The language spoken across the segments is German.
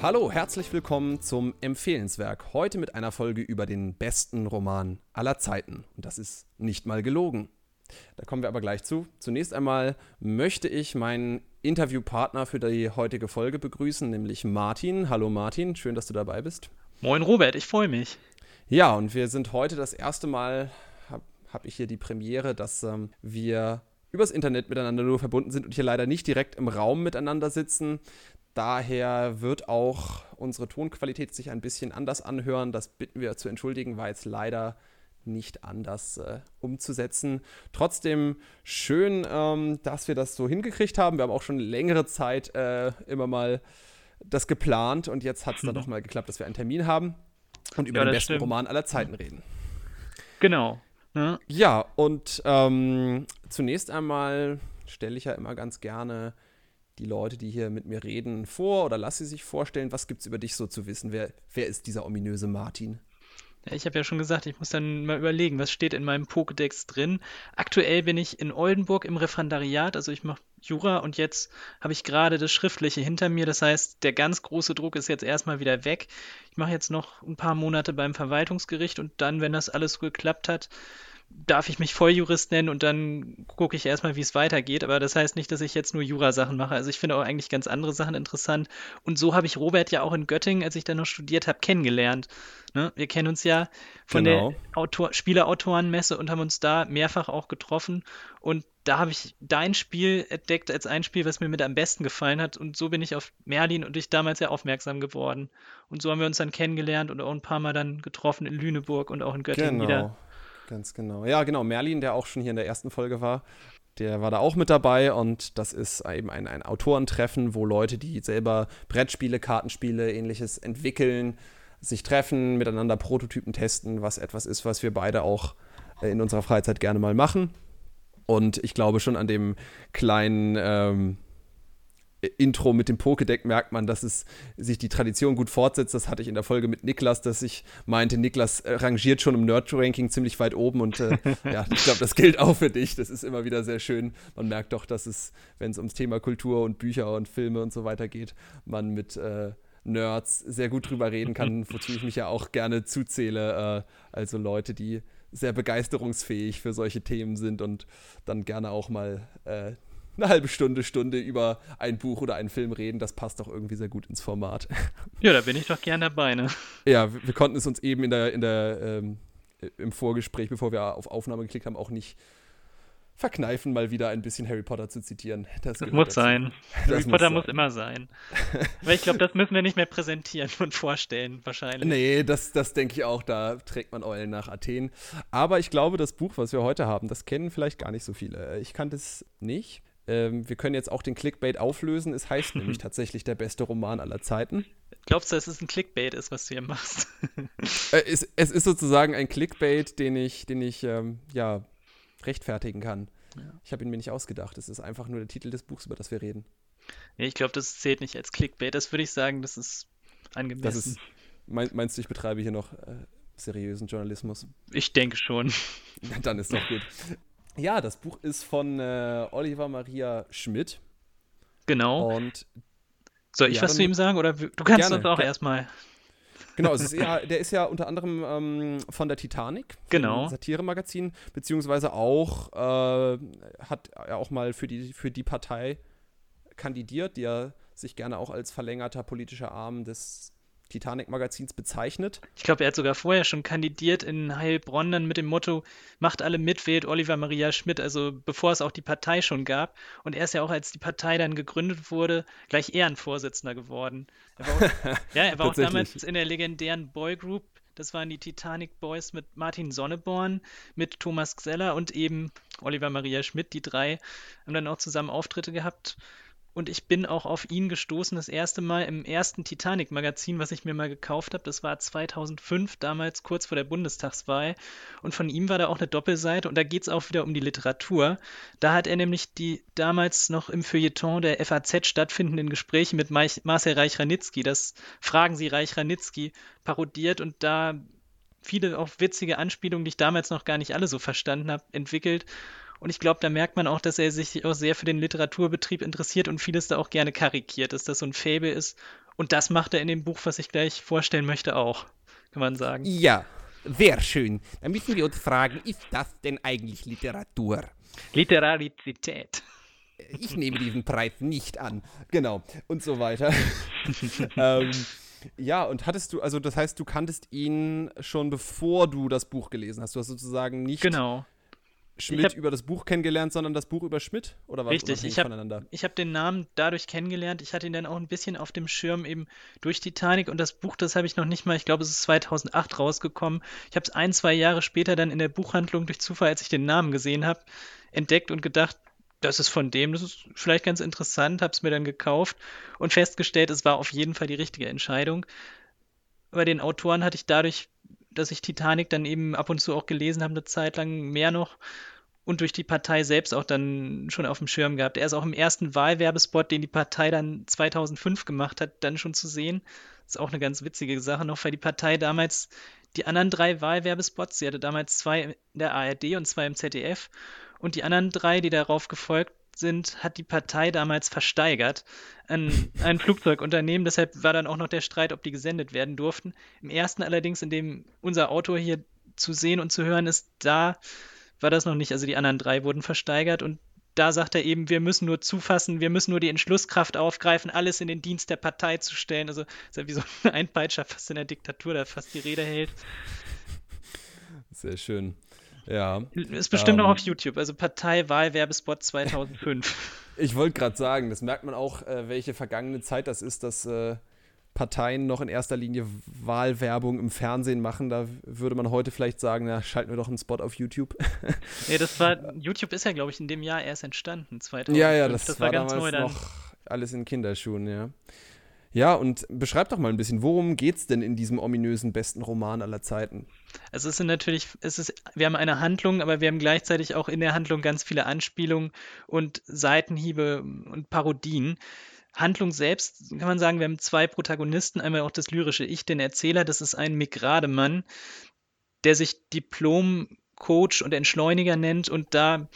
Hallo, herzlich willkommen zum Empfehlenswerk. Heute mit einer Folge über den besten Roman aller Zeiten. Und das ist nicht mal gelogen. Da kommen wir aber gleich zu. Zunächst einmal möchte ich meinen Interviewpartner für die heutige Folge begrüßen, nämlich Martin. Hallo Martin, schön, dass du dabei bist. Moin Robert, ich freue mich. Ja, und wir sind heute das erste Mal, habe hab ich hier die Premiere, dass ähm, wir übers Internet miteinander nur verbunden sind und hier leider nicht direkt im Raum miteinander sitzen. Daher wird auch unsere Tonqualität sich ein bisschen anders anhören. Das bitten wir zu entschuldigen, war jetzt leider nicht anders äh, umzusetzen. Trotzdem schön, ähm, dass wir das so hingekriegt haben. Wir haben auch schon längere Zeit äh, immer mal das geplant und jetzt hat es dann mhm. doch mal geklappt, dass wir einen Termin haben und über ja, den besten stimmt. Roman aller Zeiten reden. Genau. Ja, ja und ähm, zunächst einmal stelle ich ja immer ganz gerne die Leute, die hier mit mir reden, vor oder lass sie sich vorstellen. Was gibt es über dich so zu wissen? Wer, wer ist dieser ominöse Martin? Ich habe ja schon gesagt, ich muss dann mal überlegen, was steht in meinem Pokédex drin. Aktuell bin ich in Oldenburg im Referendariat, also ich mache Jura und jetzt habe ich gerade das Schriftliche hinter mir. Das heißt, der ganz große Druck ist jetzt erstmal wieder weg. Ich mache jetzt noch ein paar Monate beim Verwaltungsgericht und dann, wenn das alles so geklappt hat, darf ich mich Volljurist nennen und dann gucke ich erstmal, wie es weitergeht. Aber das heißt nicht, dass ich jetzt nur Jura-Sachen mache. Also ich finde auch eigentlich ganz andere Sachen interessant. Und so habe ich Robert ja auch in Göttingen, als ich da noch studiert habe, kennengelernt. Ne? Wir kennen uns ja von genau. der Autor Spielerautorenmesse und haben uns da mehrfach auch getroffen. Und da habe ich dein Spiel entdeckt als ein Spiel, was mir mit am besten gefallen hat. Und so bin ich auf Merlin und dich damals sehr aufmerksam geworden. Und so haben wir uns dann kennengelernt und auch ein paar Mal dann getroffen in Lüneburg und auch in Göttingen genau. wieder. Ganz genau. Ja, genau. Merlin, der auch schon hier in der ersten Folge war, der war da auch mit dabei und das ist eben ein, ein Autorentreffen, wo Leute, die selber Brettspiele, Kartenspiele, ähnliches entwickeln, sich treffen, miteinander Prototypen testen, was etwas ist, was wir beide auch äh, in unserer Freizeit gerne mal machen. Und ich glaube schon an dem kleinen ähm, Intro mit dem Pokédeck merkt man, dass es sich die Tradition gut fortsetzt. Das hatte ich in der Folge mit Niklas, dass ich meinte, Niklas äh, rangiert schon im Nerd-Ranking ziemlich weit oben und äh, ja, ich glaube, das gilt auch für dich. Das ist immer wieder sehr schön. Man merkt doch, dass es, wenn es ums Thema Kultur und Bücher und Filme und so weiter geht, man mit äh, Nerds sehr gut drüber reden kann, wozu ich mich ja auch gerne zuzähle. Äh, also Leute, die sehr begeisterungsfähig für solche Themen sind und dann gerne auch mal äh, eine halbe Stunde, Stunde über ein Buch oder einen Film reden, das passt doch irgendwie sehr gut ins Format. Ja, da bin ich doch gern dabei, ne? Ja, wir, wir konnten es uns eben in der, in der, ähm, im Vorgespräch, bevor wir auf Aufnahme geklickt haben, auch nicht verkneifen, mal wieder ein bisschen Harry Potter zu zitieren. Das, das muss dazu. sein. Das Harry Potter muss, muss immer sein. Weil ich glaube, das müssen wir nicht mehr präsentieren und vorstellen, wahrscheinlich. Nee, das, das denke ich auch. Da trägt man Eulen nach Athen. Aber ich glaube, das Buch, was wir heute haben, das kennen vielleicht gar nicht so viele. Ich kannte es nicht. Ähm, wir können jetzt auch den Clickbait auflösen. Es heißt nämlich tatsächlich der beste Roman aller Zeiten. Glaubst du, dass es ein Clickbait ist, was du hier machst? äh, es, es, ist sozusagen ein Clickbait, den ich, den ich ähm, ja, rechtfertigen kann. Ja. Ich habe ihn mir nicht ausgedacht. Es ist einfach nur der Titel des Buchs, über das wir reden. Nee, ich glaube, das zählt nicht als Clickbait. Das würde ich sagen, das ist angemessen. Das ist, mein, meinst du, ich betreibe hier noch äh, seriösen Journalismus? Ich denke schon. Dann ist doch gut. Ja, das Buch ist von äh, Oliver Maria Schmidt. Genau. Und soll ich ja, was zu ihm sagen oder du kannst uns auch erstmal. Genau, es ist ja, der ist ja unter anderem ähm, von der Titanic, genau. Satire-Magazin, beziehungsweise auch äh, hat er auch mal für die, für die Partei kandidiert, die er sich gerne auch als verlängerter politischer Arm des Titanic-Magazins bezeichnet. Ich glaube, er hat sogar vorher schon kandidiert in Heilbronn dann mit dem Motto, macht alle mit, wählt Oliver Maria Schmidt, also bevor es auch die Partei schon gab. Und er ist ja auch, als die Partei dann gegründet wurde, gleich Ehrenvorsitzender geworden. Er auch, ja, er war auch damals in der legendären Boygroup das waren die Titanic Boys mit Martin Sonneborn, mit Thomas Gseller und eben Oliver Maria Schmidt. Die drei haben dann auch zusammen Auftritte gehabt und ich bin auch auf ihn gestoßen, das erste Mal im ersten Titanic-Magazin, was ich mir mal gekauft habe. Das war 2005, damals kurz vor der Bundestagswahl. Und von ihm war da auch eine Doppelseite. Und da geht es auch wieder um die Literatur. Da hat er nämlich die damals noch im Feuilleton der FAZ stattfindenden Gespräche mit Marcel Reich-Ranitzky, das Fragen Sie Reich-Ranitzky, parodiert und da viele auch witzige Anspielungen, die ich damals noch gar nicht alle so verstanden habe, entwickelt. Und ich glaube, da merkt man auch, dass er sich auch sehr für den Literaturbetrieb interessiert und vieles da auch gerne karikiert, dass das so ein Fable ist, Und das macht er in dem Buch, was ich gleich vorstellen möchte, auch, kann man sagen. Ja, sehr schön. Dann müssen wir uns fragen, ist das denn eigentlich Literatur? Literarizität. Ich nehme diesen Preis nicht an. Genau. Und so weiter. ähm, ja, und hattest du, also das heißt, du kanntest ihn schon bevor du das Buch gelesen hast. Du hast sozusagen nicht Genau. Schmidt hab- über das Buch kennengelernt, sondern das Buch über Schmidt? Oder was Richtig, ich hab- voneinander? Ich habe den Namen dadurch kennengelernt. Ich hatte ihn dann auch ein bisschen auf dem Schirm eben durch Titanic und das Buch, das habe ich noch nicht mal, ich glaube, es ist 2008 rausgekommen. Ich habe es ein, zwei Jahre später dann in der Buchhandlung durch Zufall, als ich den Namen gesehen habe, entdeckt und gedacht, das ist von dem, das ist vielleicht ganz interessant, habe es mir dann gekauft und festgestellt, es war auf jeden Fall die richtige Entscheidung. Bei den Autoren hatte ich dadurch, dass ich Titanic dann eben ab und zu auch gelesen habe, eine Zeit lang mehr noch und durch die Partei selbst auch dann schon auf dem Schirm gehabt. Er ist auch im ersten Wahlwerbespot, den die Partei dann 2005 gemacht hat, dann schon zu sehen. Das ist auch eine ganz witzige Sache noch, weil die Partei damals die anderen drei Wahlwerbespots, sie hatte damals zwei in der ARD und zwei im ZDF und die anderen drei, die darauf gefolgt sind, hat die Partei damals versteigert an ein Flugzeugunternehmen. Deshalb war dann auch noch der Streit, ob die gesendet werden durften. Im ersten allerdings, in dem unser Autor hier zu sehen und zu hören ist, da war das noch nicht. Also die anderen drei wurden versteigert und da sagt er eben, wir müssen nur zufassen, wir müssen nur die Entschlusskraft aufgreifen, alles in den Dienst der Partei zu stellen. Also ist ja wie so ein Einpeitscher fast in der Diktatur, der fast die Rede hält. Sehr schön. Ja. Ist bestimmt Ähm. auch auf YouTube, also Partei-Wahlwerbespot 2005. Ich wollte gerade sagen, das merkt man auch, äh, welche vergangene Zeit das ist, dass äh, Parteien noch in erster Linie Wahlwerbung im Fernsehen machen. Da würde man heute vielleicht sagen, na, schalten wir doch einen Spot auf YouTube. nee, das war, YouTube ist ja, glaube ich, in dem Jahr erst entstanden, 2005. ja, ja, das, das war, war ganz damals neu dann. noch alles in Kinderschuhen, ja. Ja, und beschreib doch mal ein bisschen, worum geht's denn in diesem ominösen besten Roman aller Zeiten? Also es sind natürlich, es ist, wir haben eine Handlung, aber wir haben gleichzeitig auch in der Handlung ganz viele Anspielungen und Seitenhiebe und Parodien. Handlung selbst kann man sagen, wir haben zwei Protagonisten, einmal auch das lyrische Ich, den Erzähler, das ist ein Mick Rademann, der sich Diplom-Coach und Entschleuniger nennt und da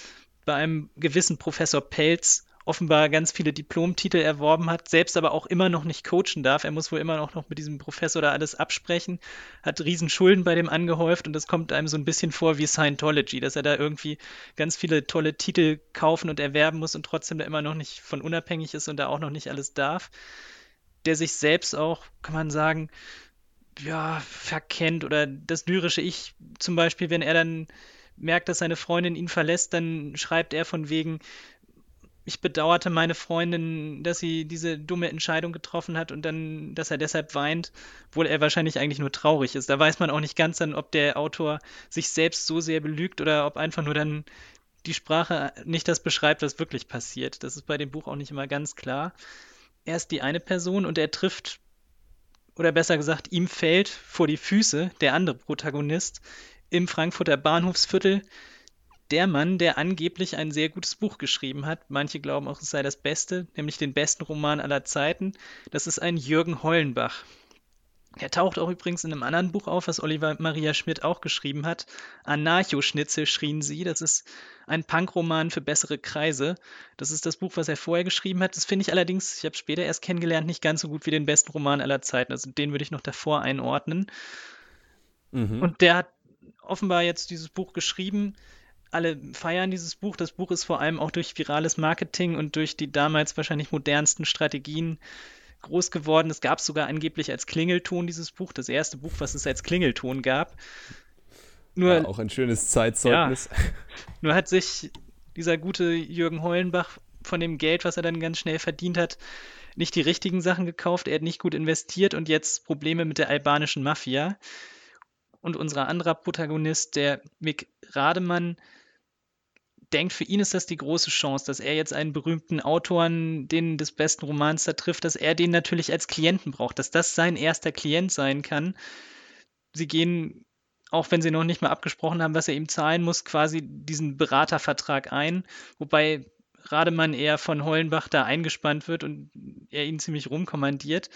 bei einem gewissen Professor Pelz offenbar ganz viele Diplomtitel erworben hat, selbst aber auch immer noch nicht coachen darf. Er muss wohl immer noch, noch mit diesem Professor da alles absprechen, hat Riesenschulden bei dem angehäuft und das kommt einem so ein bisschen vor wie Scientology, dass er da irgendwie ganz viele tolle Titel kaufen und erwerben muss und trotzdem da immer noch nicht von unabhängig ist und da auch noch nicht alles darf. Der sich selbst auch, kann man sagen, ja, verkennt oder das lyrische Ich zum Beispiel, wenn er dann merkt, dass seine Freundin ihn verlässt, dann schreibt er von wegen, ich bedauerte meine Freundin, dass sie diese dumme Entscheidung getroffen hat und dann, dass er deshalb weint, obwohl er wahrscheinlich eigentlich nur traurig ist. Da weiß man auch nicht ganz dann, ob der Autor sich selbst so sehr belügt oder ob einfach nur dann die Sprache nicht das beschreibt, was wirklich passiert. Das ist bei dem Buch auch nicht immer ganz klar. Er ist die eine Person und er trifft, oder besser gesagt, ihm fällt vor die Füße der andere Protagonist im Frankfurter Bahnhofsviertel, der Mann, der angeblich ein sehr gutes Buch geschrieben hat. Manche glauben auch, es sei das Beste, nämlich den besten Roman aller Zeiten. Das ist ein Jürgen Hollenbach. Er taucht auch übrigens in einem anderen Buch auf, was Oliver Maria Schmidt auch geschrieben hat. Anarcho-Schnitzel schrien sie. Das ist ein Punkroman für bessere Kreise. Das ist das Buch, was er vorher geschrieben hat. Das finde ich allerdings, ich habe später erst kennengelernt, nicht ganz so gut wie den besten Roman aller Zeiten. Also den würde ich noch davor einordnen. Mhm. Und der hat offenbar jetzt dieses Buch geschrieben. Alle feiern dieses Buch. Das Buch ist vor allem auch durch virales Marketing und durch die damals wahrscheinlich modernsten Strategien groß geworden. Es gab sogar angeblich als Klingelton dieses Buch, das erste Buch, was es als Klingelton gab. Nur, ja, auch ein schönes Zeitzeugnis. nur hat sich dieser gute Jürgen Hollenbach von dem Geld, was er dann ganz schnell verdient hat, nicht die richtigen Sachen gekauft. Er hat nicht gut investiert und jetzt Probleme mit der albanischen Mafia. Und unser anderer Protagonist, der Mick Rademann, denkt, für ihn ist das die große Chance, dass er jetzt einen berühmten Autoren, den des besten Romans da trifft, dass er den natürlich als Klienten braucht, dass das sein erster Klient sein kann. Sie gehen, auch wenn sie noch nicht mal abgesprochen haben, was er ihm zahlen muss, quasi diesen Beratervertrag ein, wobei Rademann eher von Hollenbach da eingespannt wird und er ihn ziemlich rumkommandiert.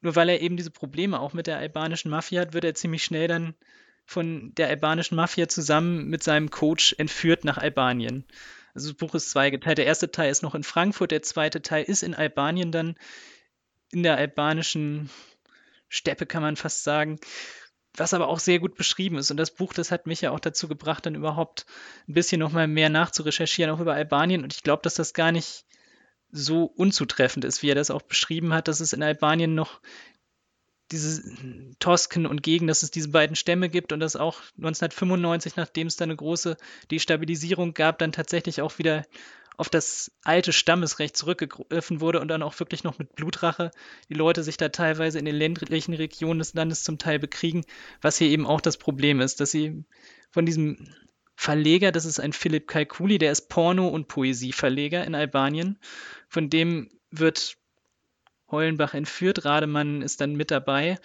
Nur weil er eben diese Probleme auch mit der albanischen Mafia hat, wird er ziemlich schnell dann von der albanischen Mafia zusammen mit seinem Coach entführt nach Albanien. Also das Buch ist zweigeteilt. Der erste Teil ist noch in Frankfurt, der zweite Teil ist in Albanien dann in der albanischen Steppe, kann man fast sagen. Was aber auch sehr gut beschrieben ist. Und das Buch, das hat mich ja auch dazu gebracht, dann überhaupt ein bisschen nochmal mehr nachzurecherchieren, auch über Albanien. Und ich glaube, dass das gar nicht so unzutreffend ist, wie er das auch beschrieben hat, dass es in Albanien noch diese Tosken und Gegen, dass es diese beiden Stämme gibt und dass auch 1995, nachdem es da eine große Destabilisierung gab, dann tatsächlich auch wieder auf das alte Stammesrecht zurückgegriffen wurde und dann auch wirklich noch mit Blutrache die Leute sich da teilweise in den ländlichen Regionen des Landes zum Teil bekriegen, was hier eben auch das Problem ist, dass sie von diesem Verleger, das ist ein Philipp Kalkuli, der ist Porno- und Poesieverleger in Albanien, von dem wird Hollenbach entführt. Rademann ist dann mit dabei.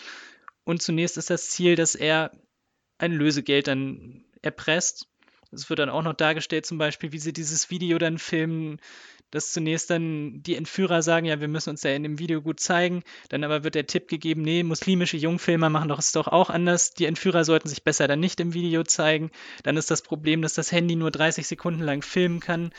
Und zunächst ist das Ziel, dass er ein Lösegeld dann erpresst. Es wird dann auch noch dargestellt, zum Beispiel, wie sie dieses Video dann filmen, dass zunächst dann die Entführer sagen, ja, wir müssen uns ja in dem Video gut zeigen. Dann aber wird der Tipp gegeben, nee, muslimische Jungfilmer machen doch es doch auch anders. Die Entführer sollten sich besser dann nicht im Video zeigen. Dann ist das Problem, dass das Handy nur 30 Sekunden lang filmen kann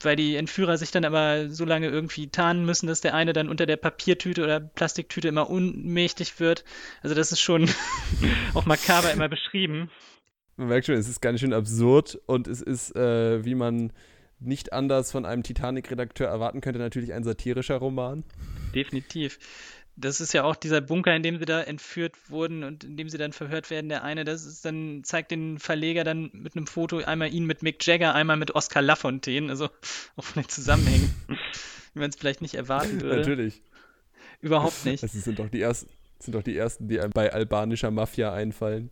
weil die Entführer sich dann aber so lange irgendwie tarnen müssen, dass der eine dann unter der Papiertüte oder Plastiktüte immer unmächtig wird. Also das ist schon auch makaber immer beschrieben. Man merkt schon, es ist ganz schön absurd und es ist, äh, wie man nicht anders von einem Titanic-Redakteur erwarten könnte, natürlich ein satirischer Roman. Definitiv das ist ja auch dieser Bunker, in dem sie da entführt wurden und in dem sie dann verhört werden. Der eine, das ist dann, zeigt den Verleger dann mit einem Foto einmal ihn mit Mick Jagger, einmal mit Oscar Lafontaine, also auch von den Zusammenhängen, wie man es vielleicht nicht erwarten würde. Natürlich. Überhaupt nicht. Das sind doch die ersten, sind doch die ersten, die einem bei albanischer Mafia einfallen.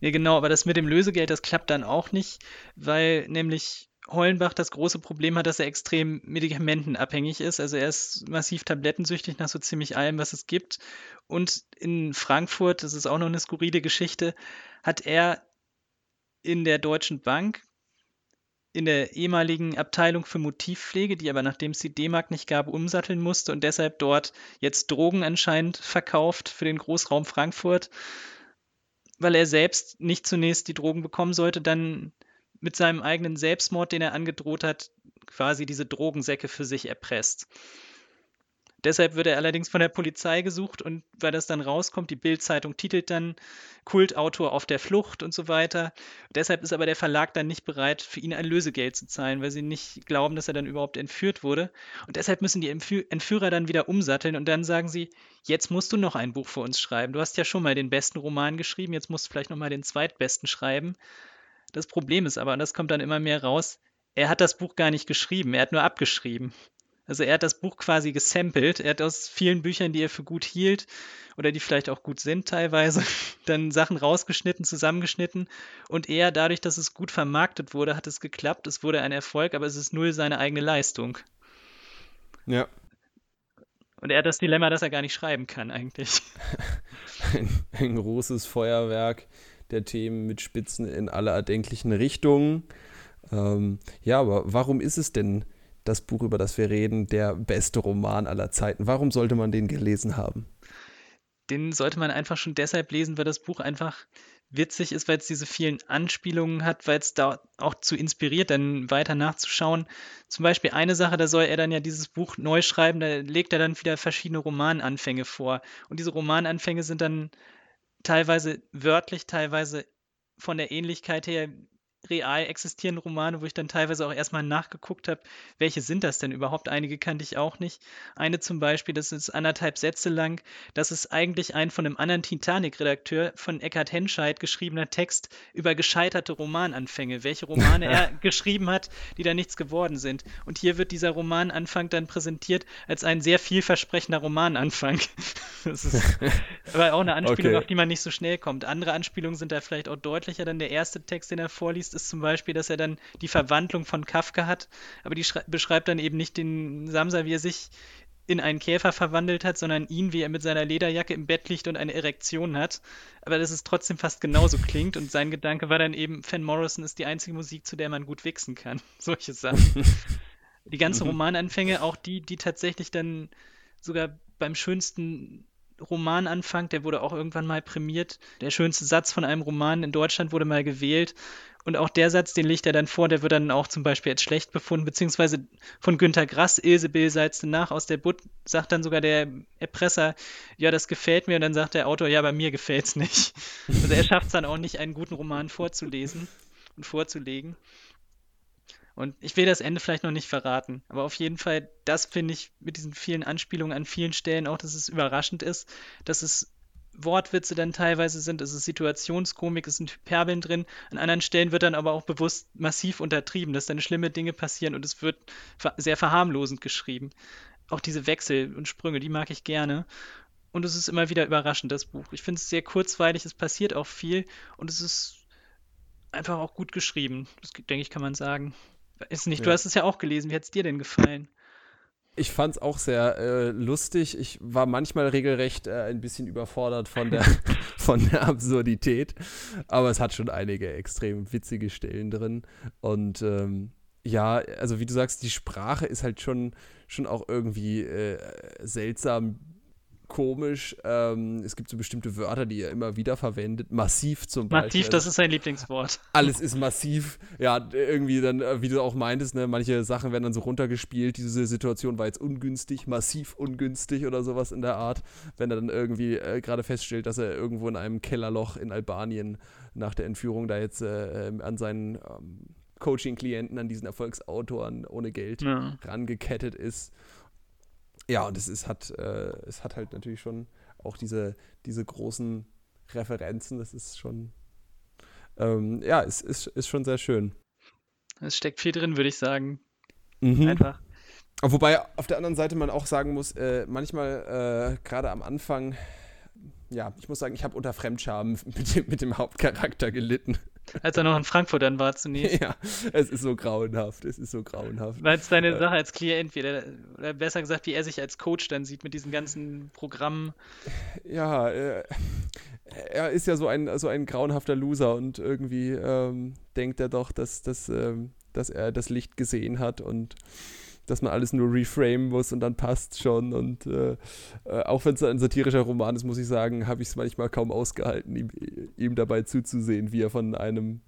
Ja, genau, aber das mit dem Lösegeld, das klappt dann auch nicht, weil nämlich Hollenbach das große Problem hat, dass er extrem medikamentenabhängig ist. Also er ist massiv tablettensüchtig nach so ziemlich allem, was es gibt. Und in Frankfurt, das ist auch noch eine skurrile Geschichte, hat er in der Deutschen Bank in der ehemaligen Abteilung für Motivpflege, die aber nachdem es die D-Mark nicht gab, umsatteln musste und deshalb dort jetzt Drogen anscheinend verkauft für den Großraum Frankfurt, weil er selbst nicht zunächst die Drogen bekommen sollte, dann mit seinem eigenen Selbstmord, den er angedroht hat, quasi diese Drogensäcke für sich erpresst. Deshalb wird er allerdings von der Polizei gesucht und weil das dann rauskommt, die Bild-Zeitung titelt dann Kultautor auf der Flucht und so weiter. Deshalb ist aber der Verlag dann nicht bereit, für ihn ein Lösegeld zu zahlen, weil sie nicht glauben, dass er dann überhaupt entführt wurde. Und deshalb müssen die Entführer dann wieder umsatteln und dann sagen sie, jetzt musst du noch ein Buch für uns schreiben. Du hast ja schon mal den besten Roman geschrieben, jetzt musst du vielleicht noch mal den zweitbesten schreiben. Das Problem ist aber, und das kommt dann immer mehr raus, er hat das Buch gar nicht geschrieben, er hat nur abgeschrieben. Also er hat das Buch quasi gesampelt. Er hat aus vielen Büchern, die er für gut hielt oder die vielleicht auch gut sind teilweise, dann Sachen rausgeschnitten, zusammengeschnitten. Und er, dadurch, dass es gut vermarktet wurde, hat es geklappt. Es wurde ein Erfolg, aber es ist null seine eigene Leistung. Ja. Und er hat das Dilemma, dass er gar nicht schreiben kann eigentlich. ein, ein großes Feuerwerk der Themen mit Spitzen in alle erdenklichen Richtungen. Ähm, ja, aber warum ist es denn das Buch, über das wir reden, der beste Roman aller Zeiten? Warum sollte man den gelesen haben? Den sollte man einfach schon deshalb lesen, weil das Buch einfach witzig ist, weil es diese vielen Anspielungen hat, weil es da auch zu inspiriert, dann weiter nachzuschauen. Zum Beispiel eine Sache, da soll er dann ja dieses Buch neu schreiben, da legt er dann wieder verschiedene Romananfänge vor. Und diese Romananfänge sind dann teilweise wörtlich, teilweise von der Ähnlichkeit her real existierende Romane, wo ich dann teilweise auch erstmal nachgeguckt habe, welche sind das denn überhaupt? Einige kannte ich auch nicht. Eine zum Beispiel, das ist anderthalb Sätze lang. Das ist eigentlich ein von einem anderen Titanic-Redakteur von Eckhard Henscheid geschriebener Text über gescheiterte Romananfänge, welche Romane er geschrieben hat, die da nichts geworden sind. Und hier wird dieser Romananfang dann präsentiert als ein sehr vielversprechender Romananfang. Das ist aber auch eine Anspielung, okay. auf die man nicht so schnell kommt. Andere Anspielungen sind da vielleicht auch deutlicher. Dann der erste Text, den er vorliest, ist zum Beispiel, dass er dann die Verwandlung von Kafka hat, aber die beschreibt dann eben nicht den Samsa, wie er sich in einen Käfer verwandelt hat, sondern ihn, wie er mit seiner Lederjacke im Bett liegt und eine Erektion hat. Aber dass es trotzdem fast genauso klingt und sein Gedanke war dann eben, Fan Morrison ist die einzige Musik, zu der man gut wichsen kann. Solche Sachen. die ganzen mhm. Romananfänge, auch die, die tatsächlich dann sogar beim schönsten Roman anfangt, der wurde auch irgendwann mal prämiert. Der schönste Satz von einem Roman in Deutschland wurde mal gewählt. Und auch der Satz, den legt er dann vor, der wird dann auch zum Beispiel als schlecht befunden, beziehungsweise von Günter Grass, Ilsebill salzte nach aus der Butt, sagt dann sogar der Erpresser, ja, das gefällt mir, und dann sagt der Autor, ja, bei mir gefällt's nicht. Also er schafft es dann auch nicht, einen guten Roman vorzulesen und vorzulegen. Und ich will das Ende vielleicht noch nicht verraten, aber auf jeden Fall, das finde ich mit diesen vielen Anspielungen an vielen Stellen auch, dass es überraschend ist, dass es Wortwitze dann teilweise sind, es ist Situationskomik, es sind Hyperbeln drin. An anderen Stellen wird dann aber auch bewusst massiv untertrieben, dass dann schlimme Dinge passieren und es wird sehr verharmlosend geschrieben. Auch diese Wechsel und Sprünge, die mag ich gerne. Und es ist immer wieder überraschend, das Buch. Ich finde es sehr kurzweilig, es passiert auch viel und es ist einfach auch gut geschrieben. Das denke ich, kann man sagen. Ist nicht, ja. du hast es ja auch gelesen. Wie hat es dir denn gefallen? Ich fand es auch sehr äh, lustig. Ich war manchmal regelrecht äh, ein bisschen überfordert von der, von der Absurdität. Aber es hat schon einige extrem witzige Stellen drin. Und ähm, ja, also wie du sagst, die Sprache ist halt schon, schon auch irgendwie äh, seltsam komisch. Ähm, es gibt so bestimmte Wörter, die er immer wieder verwendet. Massiv zum Beispiel. Massiv, das ist sein Lieblingswort. Alles ist massiv. Ja, irgendwie dann, äh, wie du auch meintest, ne, manche Sachen werden dann so runtergespielt. Diese Situation war jetzt ungünstig, massiv ungünstig oder sowas in der Art. Wenn er dann irgendwie äh, gerade feststellt, dass er irgendwo in einem Kellerloch in Albanien nach der Entführung da jetzt äh, ähm, an seinen ähm, Coaching-Klienten, an diesen Erfolgsautoren ohne Geld ja. rangekettet ist. Ja, und es ist, hat, äh, es hat halt natürlich schon auch diese, diese großen Referenzen. Das ist schon, ähm, ja, es ist, ist schon sehr schön. Es steckt viel drin, würde ich sagen. Mhm. Einfach. Wobei auf der anderen Seite man auch sagen muss, äh, manchmal äh, gerade am Anfang, ja, ich muss sagen, ich habe unter Fremdscham mit dem, mit dem Hauptcharakter gelitten. Als er noch in Frankfurt dann war zunächst. Ja, es ist so grauenhaft, es ist so grauenhaft. Weil es seine äh, Sache als Klient, wieder, oder besser gesagt, wie er sich als Coach dann sieht mit diesen ganzen Programmen. Ja, äh, er ist ja so ein, so ein grauenhafter Loser und irgendwie ähm, denkt er doch, dass, dass, ähm, dass er das Licht gesehen hat und dass man alles nur reframen muss und dann passt schon. Und äh, äh, auch wenn es ein satirischer Roman ist, muss ich sagen, habe ich es manchmal kaum ausgehalten, ihm, ihm dabei zuzusehen, wie er von einem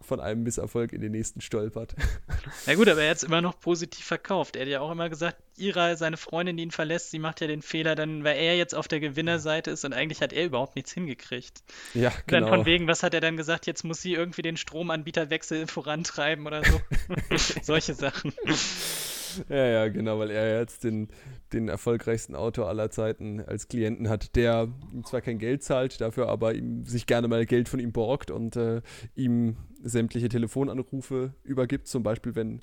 von einem Misserfolg in den nächsten stolpert. Na gut, aber er hat es immer noch positiv verkauft. Er hat ja auch immer gesagt, Ira, seine Freundin, die ihn verlässt, sie macht ja den Fehler dann, weil er jetzt auf der Gewinnerseite ist und eigentlich hat er überhaupt nichts hingekriegt. Ja, genau. Dann von wegen, was hat er dann gesagt, jetzt muss sie irgendwie den Stromanbieterwechsel vorantreiben oder so. Solche Sachen. Ja, ja, genau, weil er jetzt den, den erfolgreichsten Autor aller Zeiten als Klienten hat, der ihm zwar kein Geld zahlt, dafür aber ihm sich gerne mal Geld von ihm borgt und äh, ihm sämtliche Telefonanrufe übergibt, zum Beispiel wenn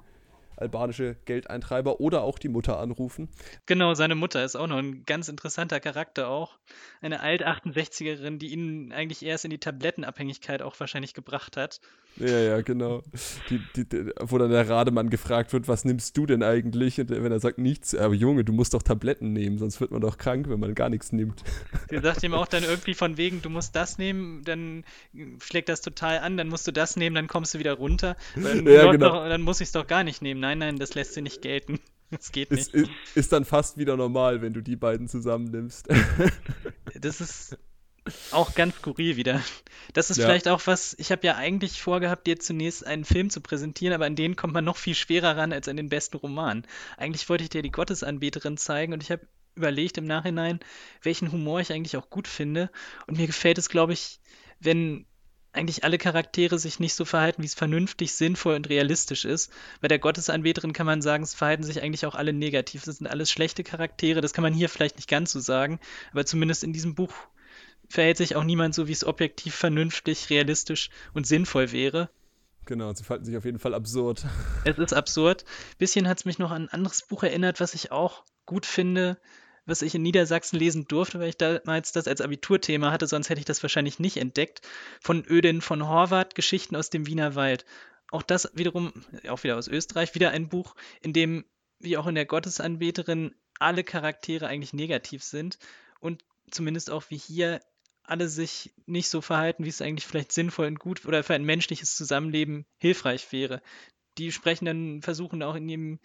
albanische Geldeintreiber oder auch die Mutter anrufen. Genau, seine Mutter ist auch noch ein ganz interessanter Charakter auch. Eine Alt-68erin, die ihn eigentlich erst in die Tablettenabhängigkeit auch wahrscheinlich gebracht hat. Ja, ja, genau. Die, die, die, wo dann der Rademann gefragt wird, was nimmst du denn eigentlich? Und wenn er sagt, nichts, aber Junge, du musst doch Tabletten nehmen, sonst wird man doch krank, wenn man gar nichts nimmt. Sie sagt ihm auch dann irgendwie von wegen, du musst das nehmen, dann schlägt das total an, dann musst du das nehmen, dann kommst du wieder runter. Dann, ja, genau. doch, dann muss ich es doch gar nicht nehmen. Nein, nein, das lässt sie nicht gelten. Das geht nicht. Ist, ist dann fast wieder normal, wenn du die beiden zusammennimmst. Das ist auch ganz skurril wieder. Das ist ja. vielleicht auch was, ich habe ja eigentlich vorgehabt, dir zunächst einen Film zu präsentieren, aber an den kommt man noch viel schwerer ran als an den besten Roman. Eigentlich wollte ich dir die Gottesanbeterin zeigen und ich habe überlegt im Nachhinein, welchen Humor ich eigentlich auch gut finde. Und mir gefällt es, glaube ich, wenn eigentlich alle Charaktere sich nicht so verhalten, wie es vernünftig, sinnvoll und realistisch ist. Bei der Gottesanbeterin kann man sagen, es verhalten sich eigentlich auch alle negativ. Das sind alles schlechte Charaktere. Das kann man hier vielleicht nicht ganz so sagen, aber zumindest in diesem Buch verhält sich auch niemand so, wie es objektiv, vernünftig, realistisch und sinnvoll wäre. Genau, sie verhalten sich auf jeden Fall absurd. Es ist absurd. Bisschen hat es mich noch an ein anderes Buch erinnert, was ich auch gut finde was ich in Niedersachsen lesen durfte, weil ich damals das als Abiturthema hatte, sonst hätte ich das wahrscheinlich nicht entdeckt. Von Ödin von Horvath, Geschichten aus dem Wiener Wald. Auch das wiederum, auch wieder aus Österreich, wieder ein Buch, in dem, wie auch in der Gottesanbeterin, alle Charaktere eigentlich negativ sind und zumindest auch wie hier alle sich nicht so verhalten, wie es eigentlich vielleicht sinnvoll und gut oder für ein menschliches Zusammenleben hilfreich wäre. Die sprechen dann, versuchen auch in ihrem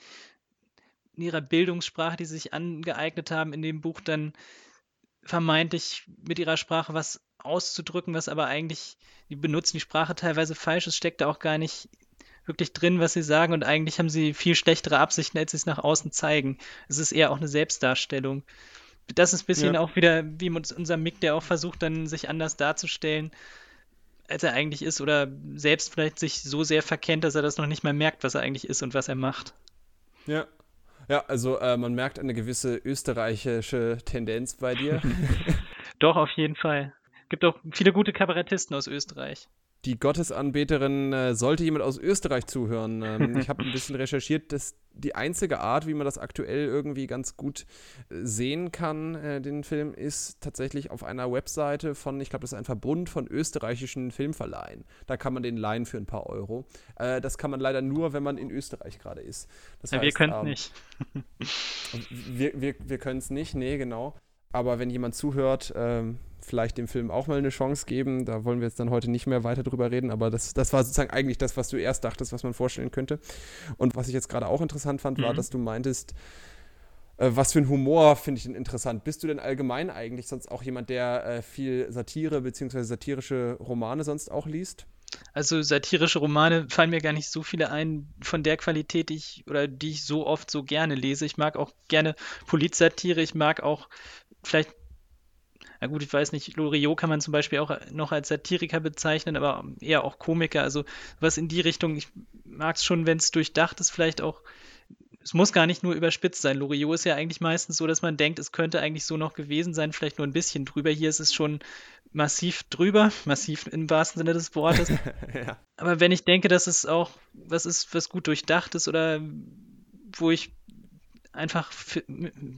in ihrer Bildungssprache, die sie sich angeeignet haben, in dem Buch dann vermeintlich mit ihrer Sprache was auszudrücken, was aber eigentlich, die benutzen die Sprache teilweise falsch, es steckt da auch gar nicht wirklich drin, was sie sagen und eigentlich haben sie viel schlechtere Absichten, als sie es nach außen zeigen. Es ist eher auch eine Selbstdarstellung. Das ist ein bisschen Ja. auch wieder wie mit unserem Mick, der auch versucht, dann sich anders darzustellen, als er eigentlich ist oder selbst vielleicht sich so sehr verkennt, dass er das noch nicht mal merkt, was er eigentlich ist und was er macht. Ja. Ja, also äh, man merkt eine gewisse österreichische Tendenz bei dir. Doch, auf jeden Fall. Gibt auch viele gute Kabarettisten aus Österreich. Die Gottesanbeterin, äh, sollte jemand aus Österreich zuhören. Ähm, ich habe ein bisschen recherchiert, dass die einzige Art, wie man das aktuell irgendwie ganz gut äh, sehen kann, äh, den Film, ist tatsächlich auf einer Webseite von, ich glaube, das ist ein Verbund von österreichischen Filmverleihen. Da kann man den leihen für ein paar Euro. Äh, das kann man leider nur, wenn man in Österreich gerade ist. Das Ja, wir heißt, können es ähm, nicht. Wir, wir, wir können es nicht, nee, genau. Aber wenn jemand zuhört, ähm, vielleicht dem Film auch mal eine Chance geben. Da wollen wir jetzt dann heute nicht mehr weiter drüber reden, aber das, das war sozusagen eigentlich das, was du erst dachtest, was man vorstellen könnte. Und was ich jetzt gerade auch interessant fand, war, Mhm. dass du meintest, äh, was für ein Humor finde ich denn interessant? Bist du denn allgemein eigentlich sonst auch jemand, der äh, viel Satire bzw. satirische Romane sonst auch liest? Also satirische Romane fallen mir gar nicht so viele ein von der Qualität, die ich oder die ich so oft so gerne lese. Ich mag auch gerne Polizsatire, ich mag auch vielleicht, na gut, ich weiß nicht, Loriot kann man zum Beispiel auch noch als Satiriker bezeichnen, aber eher auch Komiker, also was in die Richtung. Ich mag es schon, wenn es durchdacht ist, vielleicht auch. Es muss gar nicht nur überspitzt sein. Loriot ist ja eigentlich meistens so, dass man denkt, es könnte eigentlich so noch gewesen sein, vielleicht nur ein bisschen drüber. Hier ist es schon massiv drüber, massiv im wahrsten Sinne des Wortes. ja. Aber wenn ich denke, dass es auch was ist, was gut durchdacht ist oder wo ich einfach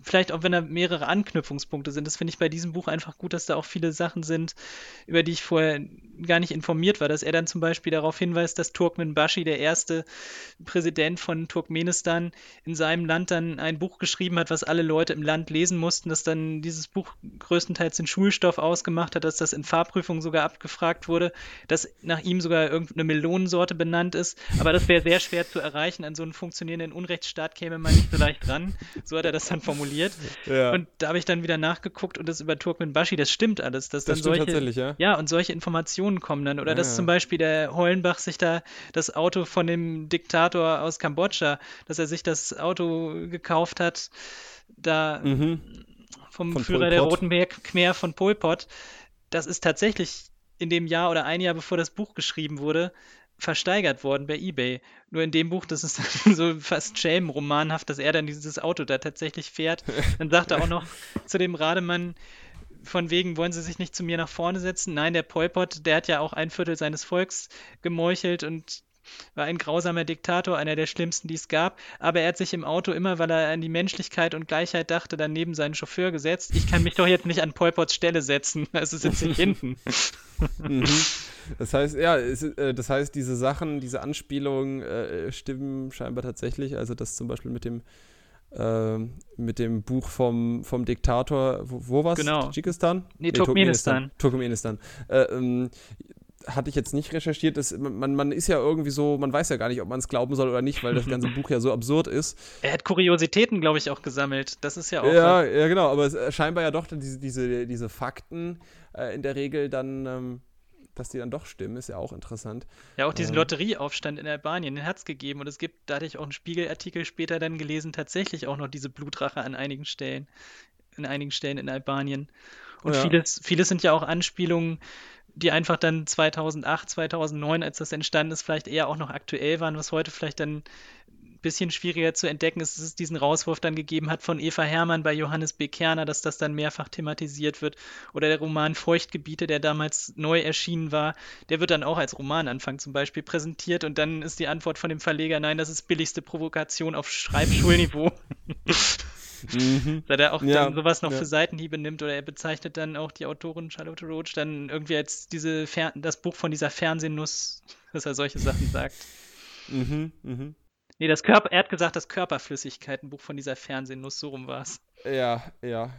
vielleicht auch wenn da mehrere Anknüpfungspunkte sind, das finde ich bei diesem Buch einfach gut, dass da auch viele Sachen sind, über die ich vorher gar nicht informiert war, dass er dann zum Beispiel darauf hinweist, dass Turkmenbashi, der erste Präsident von Turkmenistan, in seinem Land dann ein Buch geschrieben hat, was alle Leute im Land lesen mussten, dass dann dieses Buch größtenteils den Schulstoff ausgemacht hat, dass das in Fahrprüfungen sogar abgefragt wurde, dass nach ihm sogar irgendeine Melonensorte benannt ist. Aber das wäre sehr schwer zu erreichen. An so einen funktionierenden Unrechtsstaat käme man nicht so leicht ran. So hat er das dann formuliert. ja. Und da habe ich dann wieder nachgeguckt und das über Turkmenbashi, das stimmt alles. Dass das dann stimmt solche, tatsächlich, ja. ja, und solche Informationen kommen dann. Oder Ja, dass zum Beispiel der Heulenbach sich da das Auto von dem Diktator aus Kambodscha, dass er sich das Auto gekauft hat, da Mhm. vom Von Führer der. Roten Khmer von Pol Pot. Das ist tatsächlich in dem Jahr oder ein Jahr bevor das Buch geschrieben wurde, versteigert worden bei eBay. Nur in dem Buch, das ist so fast Schelm-romanhaft, dass er dann dieses Auto da tatsächlich fährt. Dann sagt er auch noch zu dem Rademann, von wegen, wollen Sie sich nicht zu mir nach vorne setzen? Nein, der Pol Pot, der hat ja auch ein Viertel seines Volks gemeuchelt und war ein grausamer Diktator, einer der schlimmsten, die es gab. Aber er hat sich im Auto immer, weil er an die Menschlichkeit und Gleichheit dachte, dann neben seinen Chauffeur gesetzt. Ich kann mich doch jetzt nicht an Pol Pots Stelle setzen, also sitze ich hinten. Mhm. Das heißt, ja, es, äh, das heißt, diese Sachen, diese Anspielungen äh, stimmen scheinbar tatsächlich. Also das zum Beispiel mit dem ähm, mit dem Buch vom, vom Diktator, wo, wo war es? Genau. Tadschikistan? Nee, Turkmenistan. Turkmenistan. Äh, ähm, hatte ich jetzt nicht recherchiert. Das, man, man ist ja irgendwie so, man weiß ja gar nicht, ob man es glauben soll oder nicht, weil das ganze Buch ja so absurd ist. Er hat Kuriositäten, glaube ich, auch gesammelt. Das ist ja auch. Ja, ja, genau, aber es, äh, scheinbar ja doch diese, diese, diese Fakten äh, in der Regel dann, ähm, dass die dann doch stimmen, ist ja auch interessant. Ja, auch diesen Ähm. Lotterieaufstand in Albanien, den hat es gegeben. Und es gibt, da hatte ich auch einen Spiegelartikel später dann gelesen, tatsächlich auch noch diese Blutrache an einigen Stellen, in einigen Stellen in Albanien. Und Ja. vieles, vieles sind ja auch Anspielungen, die einfach dann 2008, 2009, als das entstanden ist, vielleicht eher auch noch aktuell waren, was heute vielleicht dann ein bisschen schwieriger zu entdecken ist, dass es diesen Rauswurf dann gegeben hat von Eva Hermann bei Johannes B. Kerner, dass das dann mehrfach thematisiert wird. Oder der Roman Feuchtgebiete, der damals neu erschienen war, der wird dann auch als Romananfang zum Beispiel präsentiert und dann ist die Antwort von dem Verleger, nein, das ist billigste Provokation auf Schreibschulniveau. Mhm. Dass er auch Ja, dann sowas noch ja. für Seitenhiebe nimmt oder er bezeichnet dann auch die Autorin Charlotte Roach dann irgendwie als diese Fer das Buch von dieser Fernsehnuss, dass er solche Sachen sagt. Mhm. Mhm. Nee, das Körper, er hat gesagt, das Körperflüssigkeit, ein Buch von dieser Fernsehnuss, so rum war es. Ja, ja.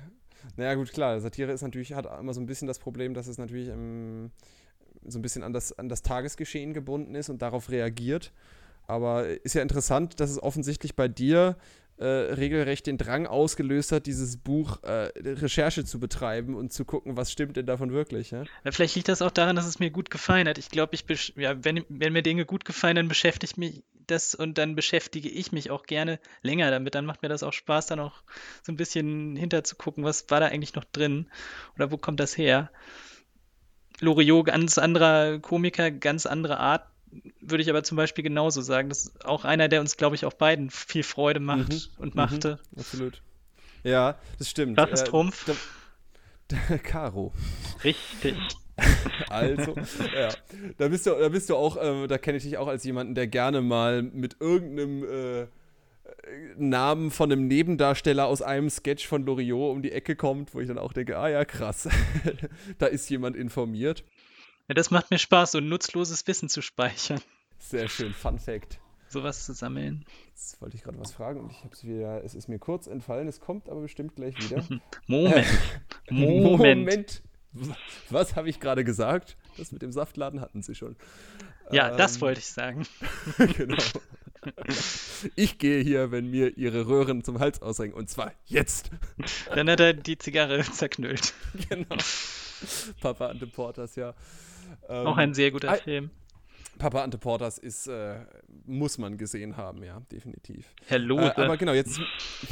Naja, gut, klar. Satire ist natürlich, hat immer so ein bisschen das Problem, dass es natürlich ähm, so ein bisschen an das, an das Tagesgeschehen gebunden ist und darauf reagiert. Aber ist ja interessant, dass es offensichtlich bei dir äh, regelrecht den Drang ausgelöst hat, dieses Buch äh, Recherche zu betreiben und zu gucken, was stimmt denn davon wirklich. Ja? Ja, vielleicht liegt das auch daran, dass es mir gut gefallen hat. Ich glaube, ich ja, wenn, wenn mir Dinge gut gefallen, dann beschäftigt mich das und dann beschäftige ich mich auch gerne länger damit. Dann macht mir das auch Spaß, dann auch so ein bisschen hinterzugucken, was war da eigentlich noch drin oder wo kommt das her. Loriot, ganz anderer Komiker, ganz andere Art, würde ich aber zum Beispiel genauso sagen. Das ist auch einer, der uns, glaube ich, auch beiden viel Freude macht Mhm, und mhm. machte. Absolut. Ja, das stimmt. Was ist Äh, Trumpf? da- Caro. Richtig. Also, ja. Da bist du, da bist du auch, äh, da kenne ich dich auch als jemanden, der gerne mal mit irgendeinem äh, Namen von einem Nebendarsteller aus einem Sketch von Loriot um die Ecke kommt, wo ich dann auch denke, ah ja, krass, da ist jemand informiert. Ja, das macht mir Spaß, so nutzloses Wissen zu speichern, Sehr schön, Fun Fact. sowas zu sammeln. Jetzt wollte ich gerade was fragen und ich habe es wieder, es ist mir kurz entfallen, es kommt aber bestimmt gleich wieder. Moment. Moment. Was habe ich gerade gesagt? Das mit dem Saftladen hatten sie schon. Ja, das Ähm, wollte ich sagen. genau. Ich gehe hier, wenn mir ihre Röhren zum Hals ausrenken. Und zwar jetzt. Dann hat er die Zigarre zerknüllt. genau. Papa Ante Porters, ja. Ähm, Auch ein sehr guter ah, Film. Papa Ante Porters ist, äh, muss man gesehen haben, ja, definitiv. Herr Äh, Lose. aber genau, jetzt,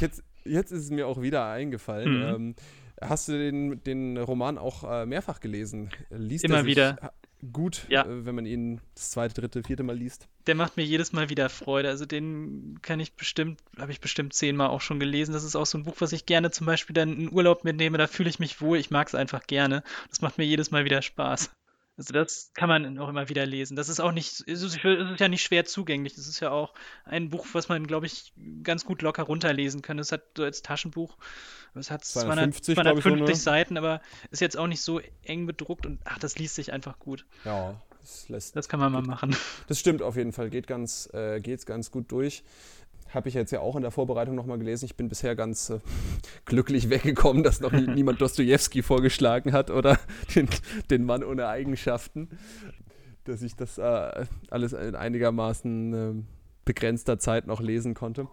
jetzt, jetzt ist es mir auch wieder eingefallen. Mhm. Ähm, hast du den, den Roman auch äh, mehrfach gelesen? Liest Immer er sich wieder. gut, Ja. äh, wenn man ihn das zweite, dritte, vierte Mal liest? Der macht mir jedes Mal wieder Freude. Also den kann ich bestimmt, habe ich bestimmt zehnmal auch schon gelesen. Das ist auch so ein Buch, was ich gerne zum Beispiel dann in Urlaub mitnehme. Da fühle ich mich wohl. Ich mag es einfach gerne. Das macht mir jedes Mal wieder Spaß. Also das kann man auch immer wieder lesen. Das ist auch nicht, es ist, ja nicht schwer zugänglich. Das ist ja auch ein Buch, was man, glaube ich, ganz gut locker runterlesen kann. Es hat so als Taschenbuch, es hat 250, 200, glaub ich, so, 250 ne? Seiten, aber ist jetzt auch nicht so eng bedruckt und ach, das liest sich einfach gut. Ja, das lässt Das kann man mal machen. Das stimmt auf jeden Fall, geht ganz, äh, geht's ganz gut durch. Habe ich jetzt ja auch in der Vorbereitung nochmal gelesen. Ich bin bisher ganz äh, glücklich weggekommen, dass noch nie, niemand Dostoevsky vorgeschlagen hat oder den, den Mann ohne Eigenschaften. Dass ich das äh, alles in einigermaßen ähm, begrenzter Zeit noch lesen konnte.